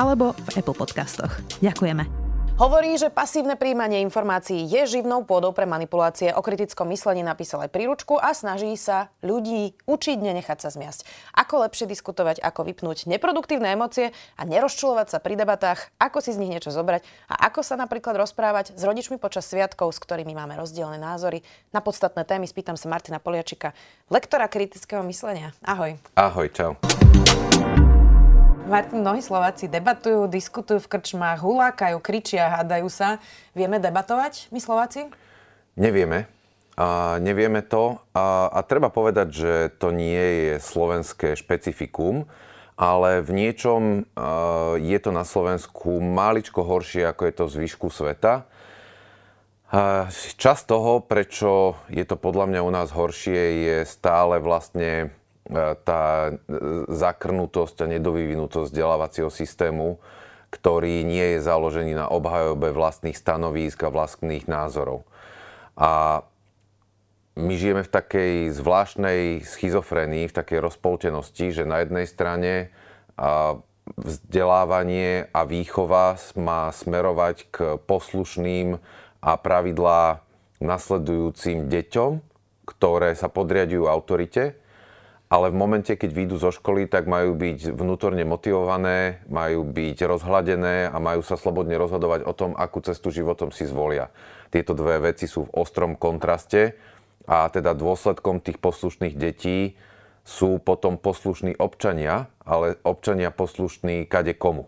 alebo v Apple Podcastoch. Ďakujeme. Hovorí, že pasívne príjmanie informácií je živnou pôdou pre manipulácie. O kritickom myslení napísal aj príručku a snaží sa ľudí učiť nenechať sa zmiasť. Ako lepšie diskutovať, ako vypnúť neproduktívne emócie a nerozčulovať sa pri debatách, ako si z nich niečo zobrať a ako sa napríklad rozprávať s rodičmi počas sviatkov, s ktorými máme rozdielne názory. Na podstatné témy spýtam sa Martina Poliačika, lektora kritického myslenia. Ahoj. Ahoj, čau. Martin, mnohí Slováci debatujú, diskutujú v krčmách, hulákajú, kričia, hádajú sa. Vieme debatovať, my Slováci? Nevieme. A nevieme to. A, a treba povedať, že to nie je slovenské špecifikum, ale v niečom a, je to na Slovensku maličko horšie, ako je to v zvyšku sveta. A čas toho, prečo je to podľa mňa u nás horšie, je stále vlastne tá e, zakrnutosť a nedovyvinutosť vzdelávacieho systému, ktorý nie je založený na obhajobe vlastných stanovísk a vlastných názorov. A my žijeme v takej zvláštnej schizofrenii, v takej rozpoltenosti, že na jednej strane vzdelávanie a výchova má smerovať k poslušným a pravidlá nasledujúcim deťom, ktoré sa podriadujú autorite ale v momente, keď výjdu zo školy, tak majú byť vnútorne motivované, majú byť rozhladené a majú sa slobodne rozhodovať o tom, akú cestu životom si zvolia. Tieto dve veci sú v ostrom kontraste a teda dôsledkom tých poslušných detí sú potom poslušní občania, ale občania poslušní kade komu.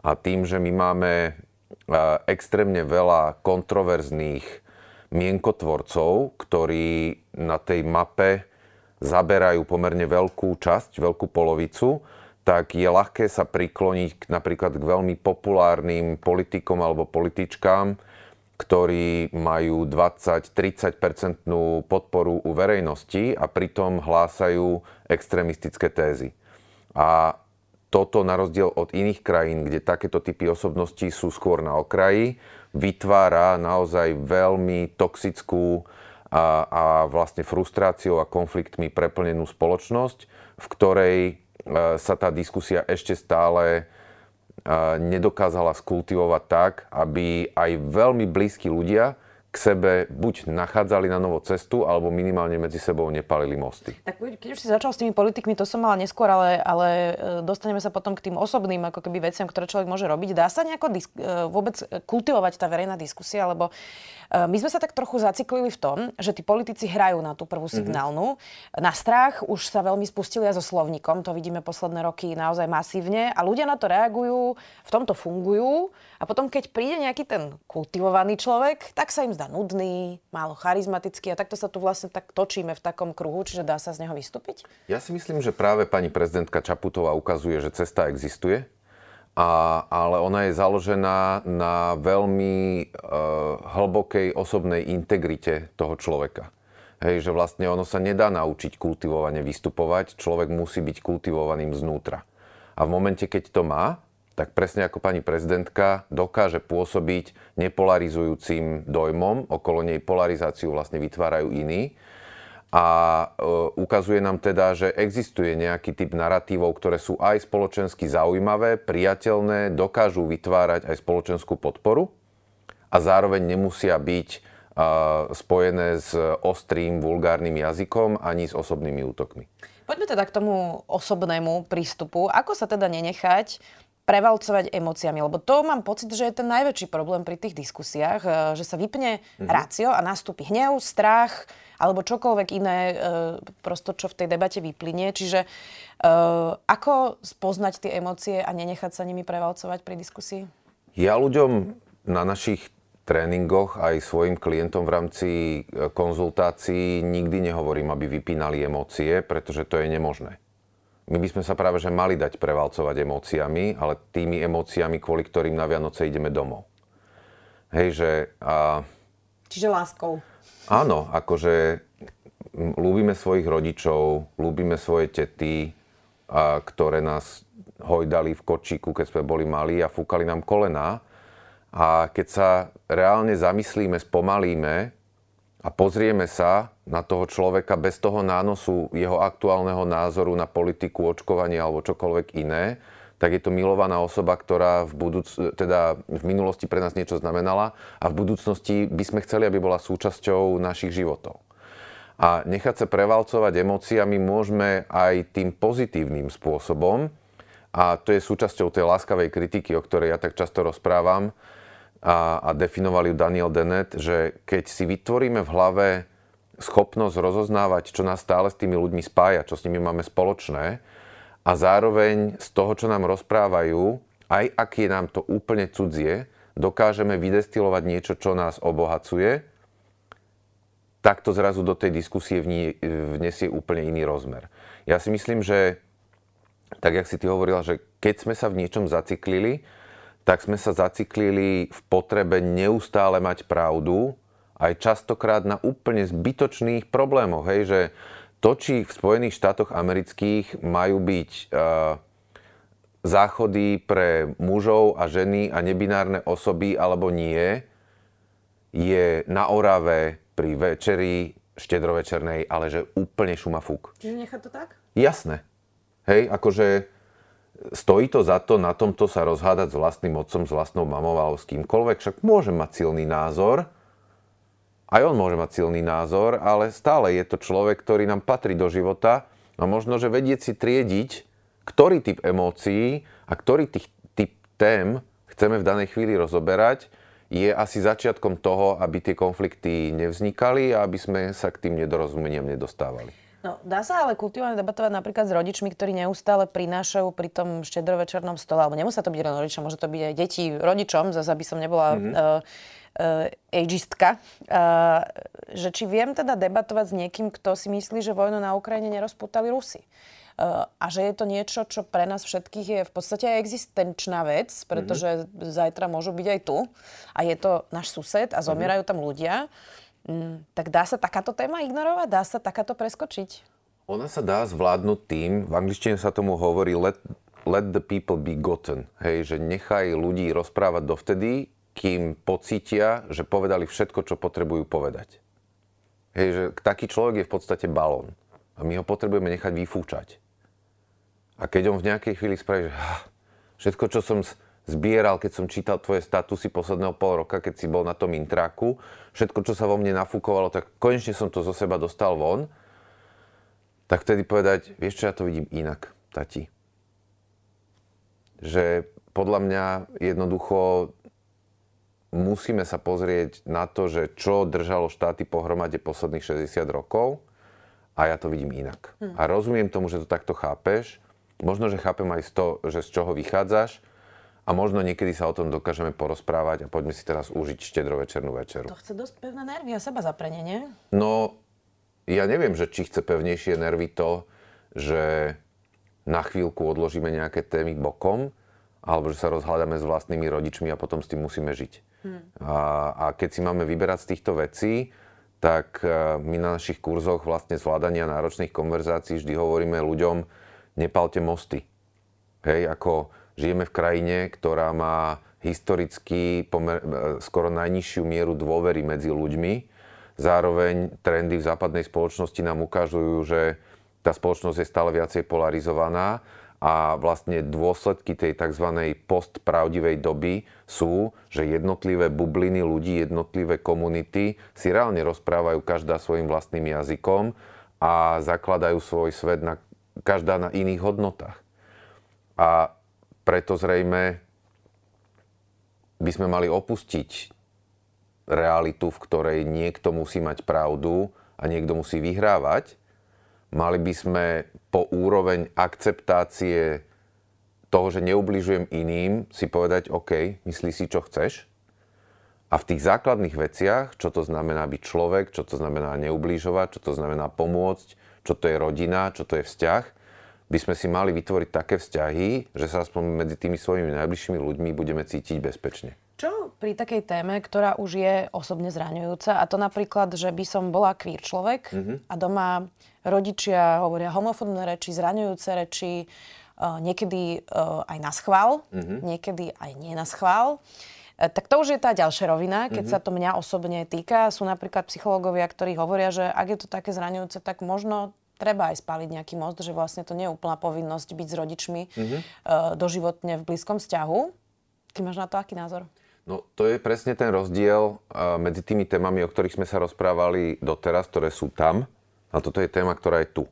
A tým, že my máme extrémne veľa kontroverzných mienkotvorcov, ktorí na tej mape zaberajú pomerne veľkú časť, veľkú polovicu, tak je ľahké sa prikloniť napríklad k veľmi populárnym politikom alebo političkám, ktorí majú 20-30% podporu u verejnosti a pritom hlásajú extrémistické tézy. A toto na rozdiel od iných krajín, kde takéto typy osobností sú skôr na okraji, vytvára naozaj veľmi toxickú a, a vlastne frustráciou a konfliktmi preplnenú spoločnosť, v ktorej e, sa tá diskusia ešte stále e, nedokázala skultivovať tak, aby aj veľmi blízki ľudia sebe buď nachádzali na novo cestu, alebo minimálne medzi sebou nepalili mosty. Tak keď už si začal s tými politikmi, to som mala neskôr, ale, ale e, dostaneme sa potom k tým osobným ako keby veciam, ktoré človek môže robiť. Dá sa nejako disk- vôbec kultivovať tá verejná diskusia, lebo Eh, my sme sa tak trochu zaciklili v tom, že tí politici hrajú na tú prvú mhm. signálnu. Mm-hmm. Na strach už sa veľmi spustili aj so slovníkom, to vidíme posledné roky naozaj masívne a ľudia na to reagujú, v tomto fungujú a potom keď príde nejaký ten kultivovaný človek, tak sa im zdá nudný, málo charizmatický a takto sa tu vlastne tak točíme v takom kruhu, čiže dá sa z neho vystúpiť? Ja si myslím, že práve pani prezidentka Čaputová ukazuje, že cesta existuje a, ale ona je založená na veľmi uh, hlbokej osobnej integrite toho človeka. Hej, že vlastne ono sa nedá naučiť kultivovane vystupovať, človek musí byť kultivovaným znútra. A v momente, keď to má, tak presne ako pani prezidentka dokáže pôsobiť nepolarizujúcim dojmom, okolo nej polarizáciu vlastne vytvárajú iní a e, ukazuje nám teda, že existuje nejaký typ narratívov, ktoré sú aj spoločensky zaujímavé, priateľné, dokážu vytvárať aj spoločenskú podporu a zároveň nemusia byť e, spojené s ostrým, vulgárnym jazykom ani s osobnými útokmi. Poďme teda k tomu osobnému prístupu. Ako sa teda nenechať prevalcovať emóciami, lebo to mám pocit, že je ten najväčší problém pri tých diskusiách, e, že sa vypne mm-hmm. rácio a nastúpi hnev, strach, alebo čokoľvek iné, e, prosto čo v tej debate vyplynie. Čiže e, ako spoznať tie emócie a nenechať sa nimi prevalcovať pri diskusii? Ja ľuďom na našich tréningoch aj svojim klientom v rámci konzultácií nikdy nehovorím, aby vypínali emócie, pretože to je nemožné. My by sme sa práve že mali dať prevalcovať emóciami, ale tými emóciami, kvôli ktorým na Vianoce ideme domov. Hej, že... A... Čiže láskou. Áno, akože ľúbime svojich rodičov, ľúbime svoje tety, a, ktoré nás hojdali v kočíku, keď sme boli malí a fúkali nám kolená. A keď sa reálne zamyslíme, spomalíme a pozrieme sa na toho človeka bez toho nánosu jeho aktuálneho názoru na politiku, očkovanie alebo čokoľvek iné, tak je to milovaná osoba, ktorá v, budúc- teda v minulosti pre nás niečo znamenala a v budúcnosti by sme chceli, aby bola súčasťou našich životov. A nechať sa prevalcovať emóciami môžeme aj tým pozitívnym spôsobom, a to je súčasťou tej láskavej kritiky, o ktorej ja tak často rozprávam, a, a definoval ju Daniel Dennett, že keď si vytvoríme v hlave schopnosť rozoznávať, čo nás stále s tými ľuďmi spája, čo s nimi máme spoločné a zároveň z toho, čo nám rozprávajú, aj ak je nám to úplne cudzie, dokážeme vydestilovať niečo, čo nás obohacuje, tak to zrazu do tej diskusie vniesie úplne iný rozmer. Ja si myslím, že tak, jak si ty hovorila, že keď sme sa v niečom zaciklili, tak sme sa zaciklili v potrebe neustále mať pravdu, aj častokrát na úplne zbytočných problémoch. Hej, že to, či v Spojených štátoch amerických majú byť uh, záchody pre mužov a ženy a nebinárne osoby alebo nie, je na Orave pri večeri štedrovečernej, ale že úplne šumafúk. Čiže nechá to tak? Jasné. Hej, akože stojí to za to na tomto sa rozhádať s vlastným otcom, s vlastnou mamou alebo s kýmkoľvek, však môže mať silný názor, aj on môže mať silný názor, ale stále je to človek, ktorý nám patrí do života a možno, že vedieť si triediť, ktorý typ emócií a ktorý tých typ tém chceme v danej chvíli rozoberať, je asi začiatkom toho, aby tie konflikty nevznikali a aby sme sa k tým nedorozumeniam nedostávali. No, dá sa ale kultivovane debatovať napríklad s rodičmi, ktorí neustále prinášajú pri tom štedrovečernom stole, alebo nemusí to byť len rodičom, môže to byť aj deti rodičom, zase aby som nebola mm-hmm. uh, uh, ageistka, uh, že či viem teda debatovať s niekým, kto si myslí, že vojnu na Ukrajine nerozputali Rusi. Uh, a že je to niečo, čo pre nás všetkých je v podstate aj existenčná vec, pretože mm-hmm. zajtra môžu byť aj tu a je to náš sused a zomierajú tam ľudia. Mm, tak dá sa takáto téma ignorovať? Dá sa takáto preskočiť? Ona sa dá zvládnuť tým, v angličtine sa tomu hovorí let, let the people be gotten. Hej, že nechaj ľudí rozprávať dovtedy, kým pocítia, že povedali všetko, čo potrebujú povedať. Hej, že taký človek je v podstate balón. A my ho potrebujeme nechať vyfúčať. A keď on v nejakej chvíli spraví, že všetko, čo som zbieral, keď som čítal tvoje statusy posledného pol roka, keď si bol na tom intráku. Všetko, čo sa vo mne nafúkovalo, tak konečne som to zo seba dostal von. Tak vtedy povedať, vieš čo, ja to vidím inak, tati. Že podľa mňa jednoducho musíme sa pozrieť na to, že čo držalo štáty pohromade posledných 60 rokov a ja to vidím inak. Hmm. A rozumiem tomu, že to takto chápeš. Možno, že chápem aj z toho, že z čoho vychádzaš, a možno niekedy sa o tom dokážeme porozprávať a poďme si teraz užiť štedrovečernú večeru. To chce dosť pevné nervy a seba zaprenie, nie? No, ja neviem, že či chce pevnejšie nervy to, že na chvíľku odložíme nejaké témy bokom, alebo že sa rozhľadáme s vlastnými rodičmi a potom s tým musíme žiť. Hmm. A, a keď si máme vyberať z týchto vecí, tak e, my na našich kurzoch vlastne zvládania náročných konverzácií vždy hovoríme ľuďom, nepalte mosty. Hej, ako Žijeme v krajine, ktorá má historicky pomer, e, skoro najnižšiu mieru dôvery medzi ľuďmi. Zároveň trendy v západnej spoločnosti nám ukazujú, že tá spoločnosť je stále viacej polarizovaná a vlastne dôsledky tej tzv. postpravdivej doby sú, že jednotlivé bubliny ľudí, jednotlivé komunity si reálne rozprávajú každá svojim vlastným jazykom a zakladajú svoj svet na, každá na iných hodnotách. A preto zrejme by sme mali opustiť realitu, v ktorej niekto musí mať pravdu a niekto musí vyhrávať. Mali by sme po úroveň akceptácie toho, že neubližujem iným, si povedať, OK, myslí si, čo chceš. A v tých základných veciach, čo to znamená byť človek, čo to znamená neublížovať, čo to znamená pomôcť, čo to je rodina, čo to je vzťah, by sme si mali vytvoriť také vzťahy, že sa aspoň medzi tými svojimi najbližšími ľuďmi budeme cítiť bezpečne. Čo pri takej téme, ktorá už je osobne zraňujúca, a to napríklad, že by som bola queer človek mm-hmm. a doma rodičia hovoria homofóbne reči, zraňujúce reči, uh, niekedy uh, aj na schvál, mm-hmm. niekedy aj nie na schvál. Uh, tak to už je tá ďalšia rovina, keď mm-hmm. sa to mňa osobne týka. Sú napríklad psychológovia, ktorí hovoria, že ak je to také zraňujúce, tak možno treba aj spáliť nejaký most, že vlastne to nie je úplná povinnosť byť s rodičmi mm-hmm. doživotne v blízkom vzťahu. Ty máš na to aký názor? No to je presne ten rozdiel medzi tými témami, o ktorých sme sa rozprávali doteraz, ktoré sú tam. A toto je téma, ktorá je tu.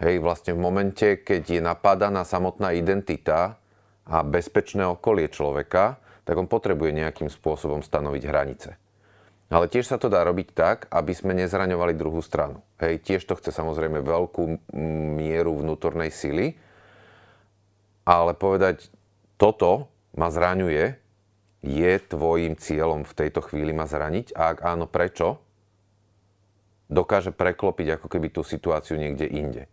Hej, vlastne v momente, keď je napádaná samotná identita a bezpečné okolie človeka, tak on potrebuje nejakým spôsobom stanoviť hranice. Ale tiež sa to dá robiť tak, aby sme nezraňovali druhú stranu. Hej, tiež to chce samozrejme veľkú mieru vnútornej sily, ale povedať, toto ma zraňuje, je tvojim cieľom v tejto chvíli ma zraniť? A ak áno, prečo? Dokáže preklopiť ako keby tú situáciu niekde inde.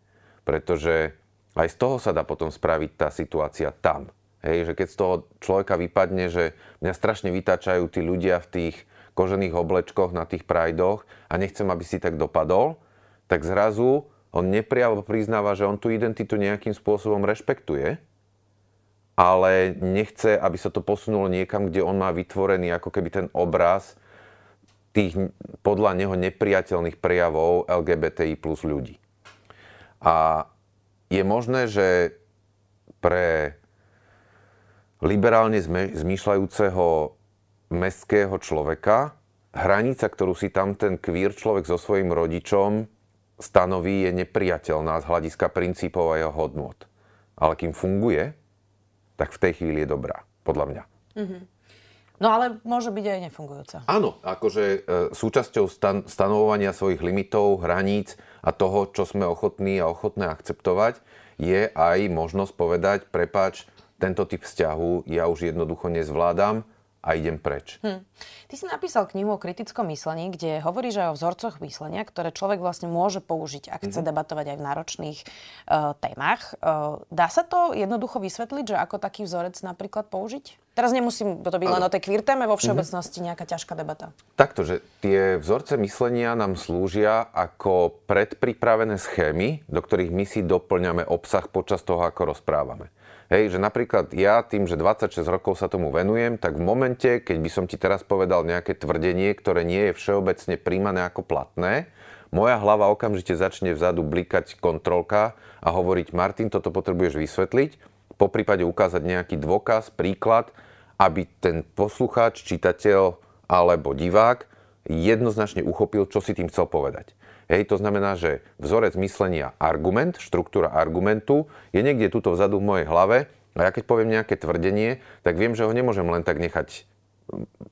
Pretože aj z toho sa dá potom spraviť tá situácia tam. Hej, že keď z toho človeka vypadne, že mňa strašne vytáčajú tí ľudia v tých kožených oblečkoch na tých prajdoch a nechcem, aby si tak dopadol, tak zrazu on nepriamo priznáva, že on tú identitu nejakým spôsobom rešpektuje ale nechce, aby sa to posunulo niekam, kde on má vytvorený ako keby ten obraz tých podľa neho nepriateľných prejavov LGBTI plus ľudí. A je možné, že pre liberálne zmýšľajúceho mestského človeka hranica, ktorú si tam ten queer človek so svojím rodičom stanoví, je nepriateľná z hľadiska princípov a jeho hodnôt. Ale kým funguje, tak v tej chvíli je dobrá, podľa mňa. Mm-hmm. No ale môže byť aj nefungujúca. Áno, akože e, súčasťou stan- stanovovania svojich limitov, hraníc a toho, čo sme ochotní a ochotné akceptovať, je aj možnosť povedať, prepáč, tento typ vzťahu ja už jednoducho nezvládam, a idem preč. Hm. Ty si napísal knihu o kritickom myslení, kde hovoríš aj o vzorcoch myslenia, ktoré človek vlastne môže použiť, ak chce mm-hmm. debatovať aj v náročných uh, témach. Uh, dá sa to jednoducho vysvetliť, že ako taký vzorec napríklad použiť? Teraz nemusím to byť len o tej queer téme, vo mhm. všeobecnosti nejaká ťažká debata. Takto, že tie vzorce myslenia nám slúžia ako predpripravené schémy, do ktorých my si doplňame obsah počas toho, ako rozprávame. Hej, že napríklad ja tým, že 26 rokov sa tomu venujem, tak v momente, keď by som ti teraz povedal nejaké tvrdenie, ktoré nie je všeobecne príjmané ako platné, moja hlava okamžite začne vzadu blikať kontrolka a hovoriť, Martin, toto potrebuješ vysvetliť, po prípade ukázať nejaký dôkaz, príklad, aby ten poslucháč, čitateľ alebo divák jednoznačne uchopil, čo si tým chcel povedať. Hej, to znamená, že vzorec myslenia argument, štruktúra argumentu je niekde tuto vzadu v mojej hlave a ja keď poviem nejaké tvrdenie, tak viem, že ho nemôžem len tak nechať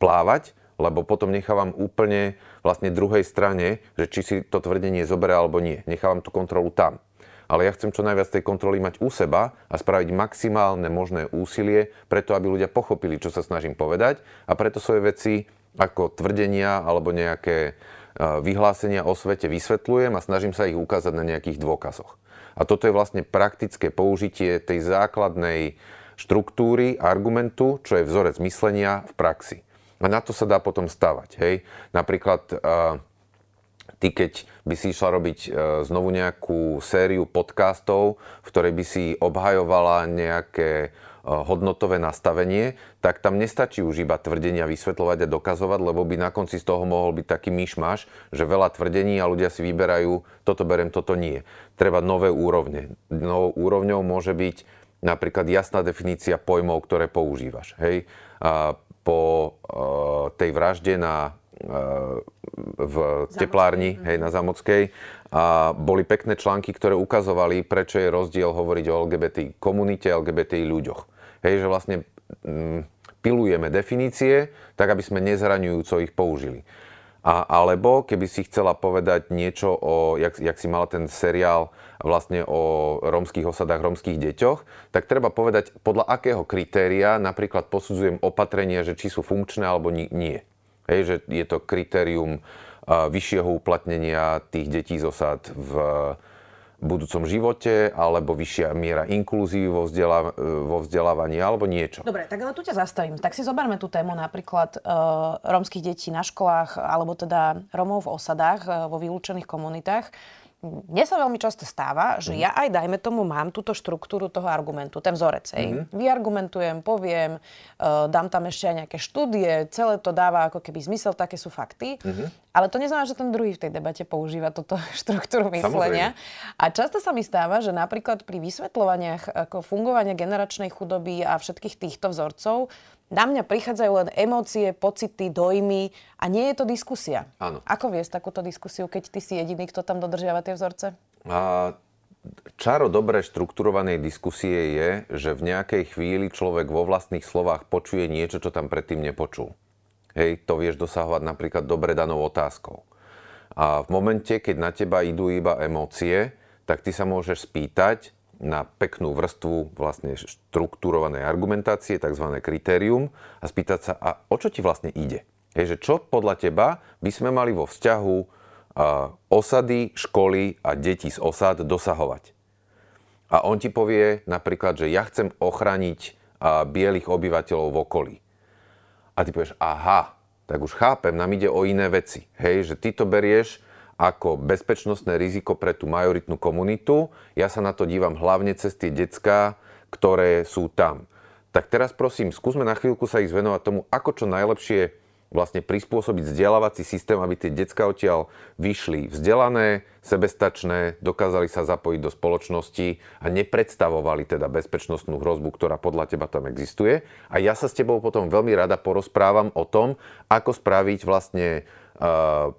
plávať, lebo potom nechávam úplne vlastne druhej strane, že či si to tvrdenie zoberie alebo nie. Nechávam tú kontrolu tam. Ale ja chcem čo najviac tej kontroly mať u seba a spraviť maximálne možné úsilie preto, aby ľudia pochopili, čo sa snažím povedať a preto svoje veci ako tvrdenia alebo nejaké vyhlásenia o svete vysvetľujem a snažím sa ich ukázať na nejakých dôkazoch. A toto je vlastne praktické použitie tej základnej štruktúry, argumentu, čo je vzorec myslenia v praxi. A na to sa dá potom stavať. Hej? Napríklad ty, keď by si išla robiť znovu nejakú sériu podcastov, v ktorej by si obhajovala nejaké hodnotové nastavenie, tak tam nestačí už iba tvrdenia vysvetľovať a dokazovať, lebo by na konci z toho mohol byť taký myšmaš, že veľa tvrdení a ľudia si vyberajú, toto berem, toto nie. Treba nové úrovne. Novou úrovňou môže byť napríklad jasná definícia pojmov, ktoré používaš. Hej? A po tej vražde na v teplárni, hej, na Zamockej. A boli pekné články, ktoré ukazovali, prečo je rozdiel hovoriť o LGBT komunite, LGBT ľuďoch. Hej, že vlastne mm, pilujeme definície, tak aby sme nezraňujúco ich použili. A, alebo keby si chcela povedať niečo o, jak, jak si mala ten seriál vlastne o rómskych osadách, rómskych deťoch, tak treba povedať, podľa akého kritéria napríklad posudzujem opatrenia, že či sú funkčné alebo nie. Hej, že je to kritérium vyššieho uplatnenia tých detí z osad v budúcom živote, alebo vyššia miera inkluzívy vo, vzdelá- vo vzdelávaní, alebo niečo. Dobre, tak ale tu ťa zastavím. Tak si zoberme tú tému napríklad uh, rómskych detí na školách, alebo teda Rómov v osadách, uh, vo vylúčených komunitách. Mne sa veľmi často stáva, že mm. ja aj, dajme tomu, mám túto štruktúru toho argumentu, ten vzorec. Mm. Vyargumentujem, poviem, uh, dám tam ešte aj nejaké štúdie, celé to dáva ako keby zmysel, také sú fakty. Mm. Ale to neznamená, že ten druhý v tej debate používa túto štruktúru myslenia. Samozrejme. A často sa mi stáva, že napríklad pri vysvetľovaniach ako fungovania generačnej chudoby a všetkých týchto vzorcov na mňa prichádzajú len emócie, pocity, dojmy a nie je to diskusia. Áno. Ako viesť takúto diskusiu, keď ty si jediný, kto tam dodržiava tie vzorce? A čaro dobre štrukturovanej diskusie je, že v nejakej chvíli človek vo vlastných slovách počuje niečo, čo tam predtým nepočul. Hej, to vieš dosahovať napríklad dobre danou otázkou. A v momente, keď na teba idú iba emócie, tak ty sa môžeš spýtať, na peknú vrstvu vlastne štruktúrovanej argumentácie, tzv. kritérium a spýtať sa, a o čo ti vlastne ide? Je, že čo podľa teba by sme mali vo vzťahu a, osady, školy a detí z osad dosahovať? A on ti povie napríklad, že ja chcem ochrániť a, bielých obyvateľov v okolí. A ty povieš, aha, tak už chápem, nám ide o iné veci. Hej, že ty to berieš ako bezpečnostné riziko pre tú majoritnú komunitu. Ja sa na to dívam hlavne cez tie decká, ktoré sú tam. Tak teraz prosím, skúsme na chvíľku sa ich zvenovať tomu, ako čo najlepšie vlastne prispôsobiť vzdelávací systém, aby tie decka odtiaľ vyšli vzdelané, sebestačné, dokázali sa zapojiť do spoločnosti a nepredstavovali teda bezpečnostnú hrozbu, ktorá podľa teba tam existuje. A ja sa s tebou potom veľmi rada porozprávam o tom, ako spraviť vlastne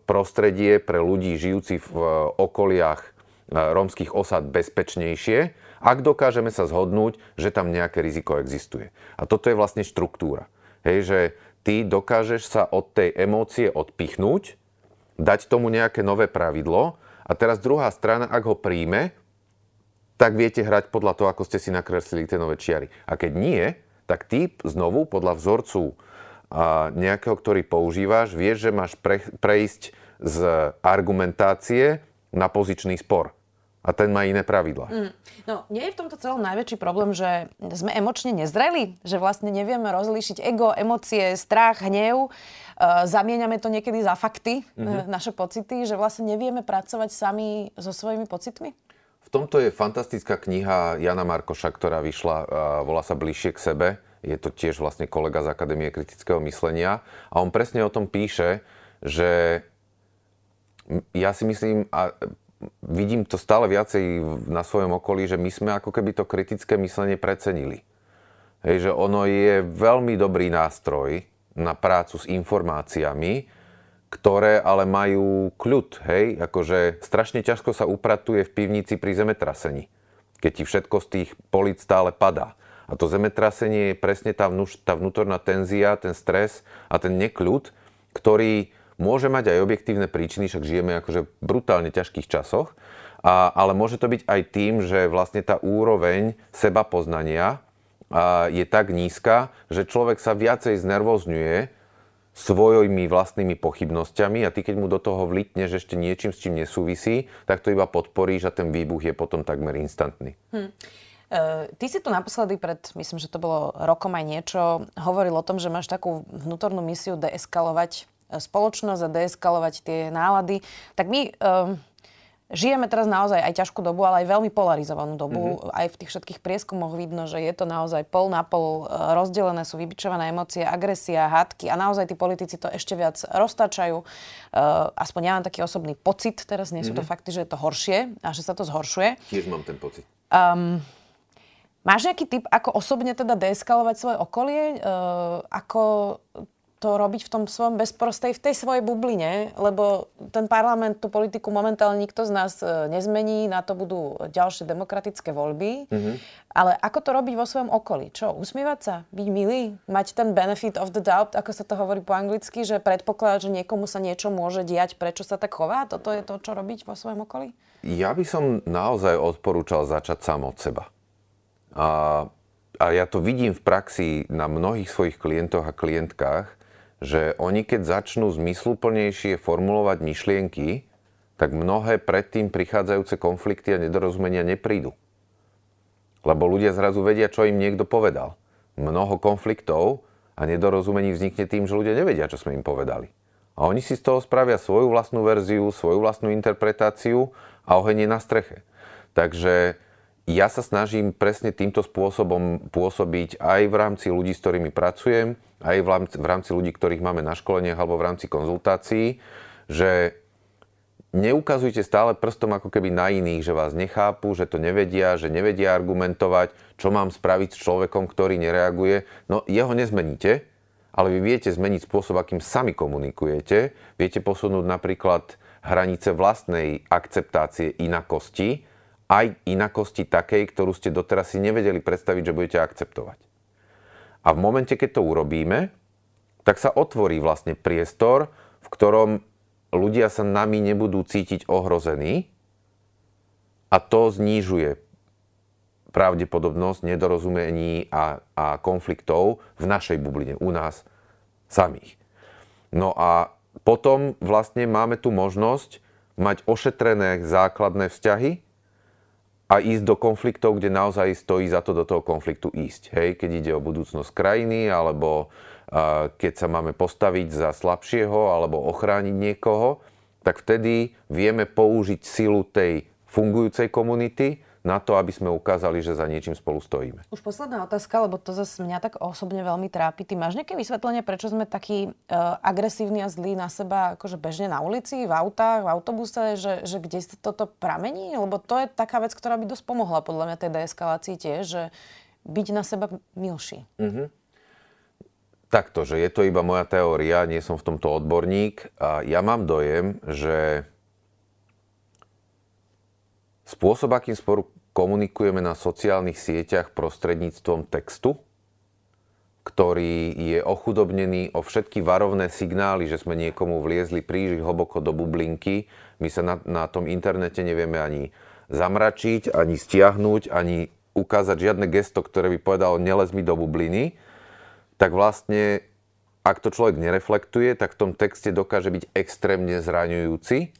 prostredie pre ľudí žijúci v okoliach rómskych osad bezpečnejšie, ak dokážeme sa zhodnúť, že tam nejaké riziko existuje. A toto je vlastne štruktúra. Hej, že ty dokážeš sa od tej emócie odpichnúť, dať tomu nejaké nové pravidlo a teraz druhá strana, ak ho príjme, tak viete hrať podľa toho, ako ste si nakreslili tie nové čiary. A keď nie, tak ty znovu podľa vzorcu nejakého, ktorý používaš, vieš, že máš pre, prejsť z argumentácie na pozičný spor. A ten má iné pravidla. Mm. No, nie je v tomto celom najväčší problém, že sme emočne nezreli? Že vlastne nevieme rozlíšiť ego, emócie, strach, hnev? Uh, zamieňame to niekedy za fakty, mm-hmm. naše pocity, že vlastne nevieme pracovať sami so svojimi pocitmi? V tomto je fantastická kniha Jana Markoša, ktorá vyšla, uh, volá sa Bližšie k sebe je to tiež vlastne kolega z Akadémie kritického myslenia a on presne o tom píše, že ja si myslím, a vidím to stále viacej na svojom okolí, že my sme ako keby to kritické myslenie precenili. Hej, že ono je veľmi dobrý nástroj na prácu s informáciami, ktoré ale majú kľud, hej, akože strašne ťažko sa upratuje v pivnici pri zemetrasení, keď ti všetko z tých políc stále padá. A to zemetrasenie je presne tá, vnúš, tá vnútorná tenzia, ten stres a ten nekľud, ktorý môže mať aj objektívne príčiny, však žijeme akože v brutálne ťažkých časoch, a, ale môže to byť aj tým, že vlastne tá úroveň seba poznania je tak nízka, že človek sa viacej znervozňuje svojimi vlastnými pochybnosťami a ty keď mu do toho vlitneš ešte niečím, s čím nesúvisí, tak to iba podporíš a ten výbuch je potom takmer instantný. Hm. Uh, ty si tu naposledy pred, myslím, že to bolo rokom aj niečo, hovoril o tom, že máš takú vnútornú misiu deeskalovať e, spoločnosť a deeskalovať tie nálady. Tak my uh, žijeme teraz naozaj aj ťažkú dobu, ale aj veľmi polarizovanú dobu. Mm-hmm. Aj v tých všetkých prieskumoch vidno, že je to naozaj pol na pol rozdelené, sú vybičované emócie, agresia, hádky a naozaj tí politici to ešte viac roztačajú. Uh, aspoň ja mám taký osobný pocit, teraz nie sú mm-hmm. to mhm. fakty, že je to horšie a že sa to zhoršuje. Tiež mám ten pocit. Um, Máš nejaký tip, ako osobne teda deeskalovať svoje okolie? Uh, ako to robiť v tom svojom bezprostej, v tej svojej bubline, lebo ten parlament, tú politiku momentálne nikto z nás uh, nezmení, na to budú ďalšie demokratické voľby. Mm-hmm. Ale ako to robiť vo svojom okolí? Čo, usmievať sa? Byť milý? Mať ten benefit of the doubt, ako sa to hovorí po anglicky, že predpokladať, že niekomu sa niečo môže diať, prečo sa tak chová? Toto je to, čo robiť vo svojom okolí? Ja by som naozaj odporúčal začať sám od seba. A, a ja to vidím v praxi na mnohých svojich klientoch a klientkách, že oni keď začnú zmysluplnejšie formulovať myšlienky, tak mnohé predtým prichádzajúce konflikty a nedorozumenia neprídu. Lebo ľudia zrazu vedia, čo im niekto povedal. Mnoho konfliktov a nedorozumení vznikne tým, že ľudia nevedia, čo sme im povedali. A oni si z toho spravia svoju vlastnú verziu, svoju vlastnú interpretáciu a oheň je na streche. Takže ja sa snažím presne týmto spôsobom pôsobiť aj v rámci ľudí, s ktorými pracujem, aj v rámci, ľudí, ktorých máme na školeniach alebo v rámci konzultácií, že neukazujte stále prstom ako keby na iných, že vás nechápu, že to nevedia, že nevedia argumentovať, čo mám spraviť s človekom, ktorý nereaguje. No jeho nezmeníte, ale vy viete zmeniť spôsob, akým sami komunikujete. Viete posunúť napríklad hranice vlastnej akceptácie inakosti, aj inakosti takej, ktorú ste doteraz si nevedeli predstaviť, že budete akceptovať. A v momente, keď to urobíme, tak sa otvorí vlastne priestor, v ktorom ľudia sa nami nebudú cítiť ohrození a to znižuje pravdepodobnosť nedorozumení a, a konfliktov v našej bubline, u nás samých. No a potom vlastne máme tu možnosť mať ošetrené základné vzťahy a ísť do konfliktov, kde naozaj stojí za to do toho konfliktu ísť. Hej, keď ide o budúcnosť krajiny alebo keď sa máme postaviť za slabšieho alebo ochrániť niekoho, tak vtedy vieme použiť silu tej fungujúcej komunity na to, aby sme ukázali, že za niečím spolu stojíme. Už posledná otázka, lebo to zase mňa tak osobne veľmi trápi. Ty máš nejaké vysvetlenie, prečo sme takí uh, agresívni a zlí na seba akože bežne na ulici, v autách, v autobuse, že, že kde toto pramení? Lebo to je taká vec, ktorá by dosť pomohla podľa mňa tej deeskalácii tiež, že byť na seba milší. Uh-huh. Takto, že je to iba moja teória, nie som v tomto odborník. A ja mám dojem, že spôsob, akým sporu komunikujeme na sociálnych sieťach prostredníctvom textu, ktorý je ochudobnený o všetky varovné signály, že sme niekomu vliezli príliš hlboko do bublinky. My sa na, na tom internete nevieme ani zamračiť, ani stiahnuť, ani ukázať žiadne gesto, ktoré by povedalo nelez mi do bubliny tak vlastne, ak to človek nereflektuje, tak v tom texte dokáže byť extrémne zraňujúci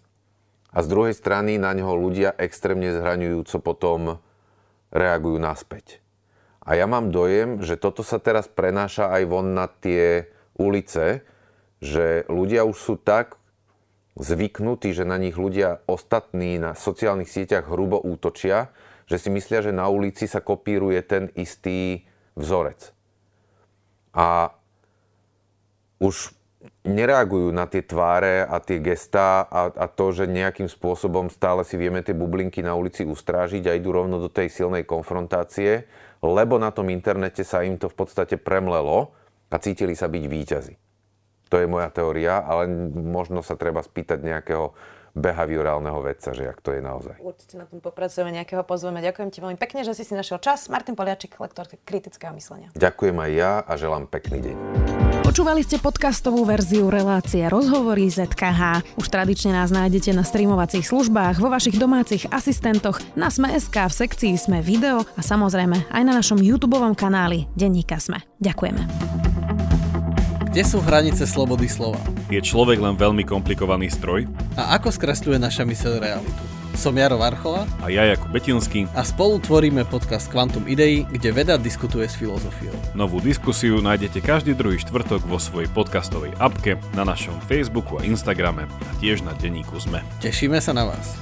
a z druhej strany na neho ľudia extrémne zraňujúco potom reagujú naspäť. A ja mám dojem, že toto sa teraz prenáša aj von na tie ulice, že ľudia už sú tak zvyknutí, že na nich ľudia ostatní na sociálnych sieťach hrubo útočia, že si myslia, že na ulici sa kopíruje ten istý vzorec a už nereagujú na tie tváre a tie gestá a, a to, že nejakým spôsobom stále si vieme tie bublinky na ulici ustrážiť a idú rovno do tej silnej konfrontácie, lebo na tom internete sa im to v podstate premlelo a cítili sa byť výťazi. To je moja teória, ale možno sa treba spýtať nejakého behaviorálneho vedca, že jak to je naozaj. Určite na tom popracujeme, nejakého pozveme. Ďakujem ti veľmi pekne, že si si našiel čas. Martin Poliačik, lektor kritického myslenia. Ďakujem aj ja a želám pekný deň. Počúvali ste podcastovú verziu relácie Rozhovory ZKH. Už tradične nás nájdete na streamovacích službách, vo vašich domácich asistentoch, na Sme.sk, v sekcii Sme video a samozrejme aj na našom YouTube kanáli Denníka Sme. Ďakujeme. Kde sú hranice slobody slova? Je človek len veľmi komplikovaný stroj? A ako skresľuje naša myseľ realitu? Som Jaro Varchola a ja Jakub Betinský a spolu tvoríme podcast Quantum Idei, kde veda diskutuje s filozofiou. Novú diskusiu nájdete každý druhý štvrtok vo svojej podcastovej apke, na našom Facebooku a Instagrame a tiež na denníku ZME. Tešíme sa na vás.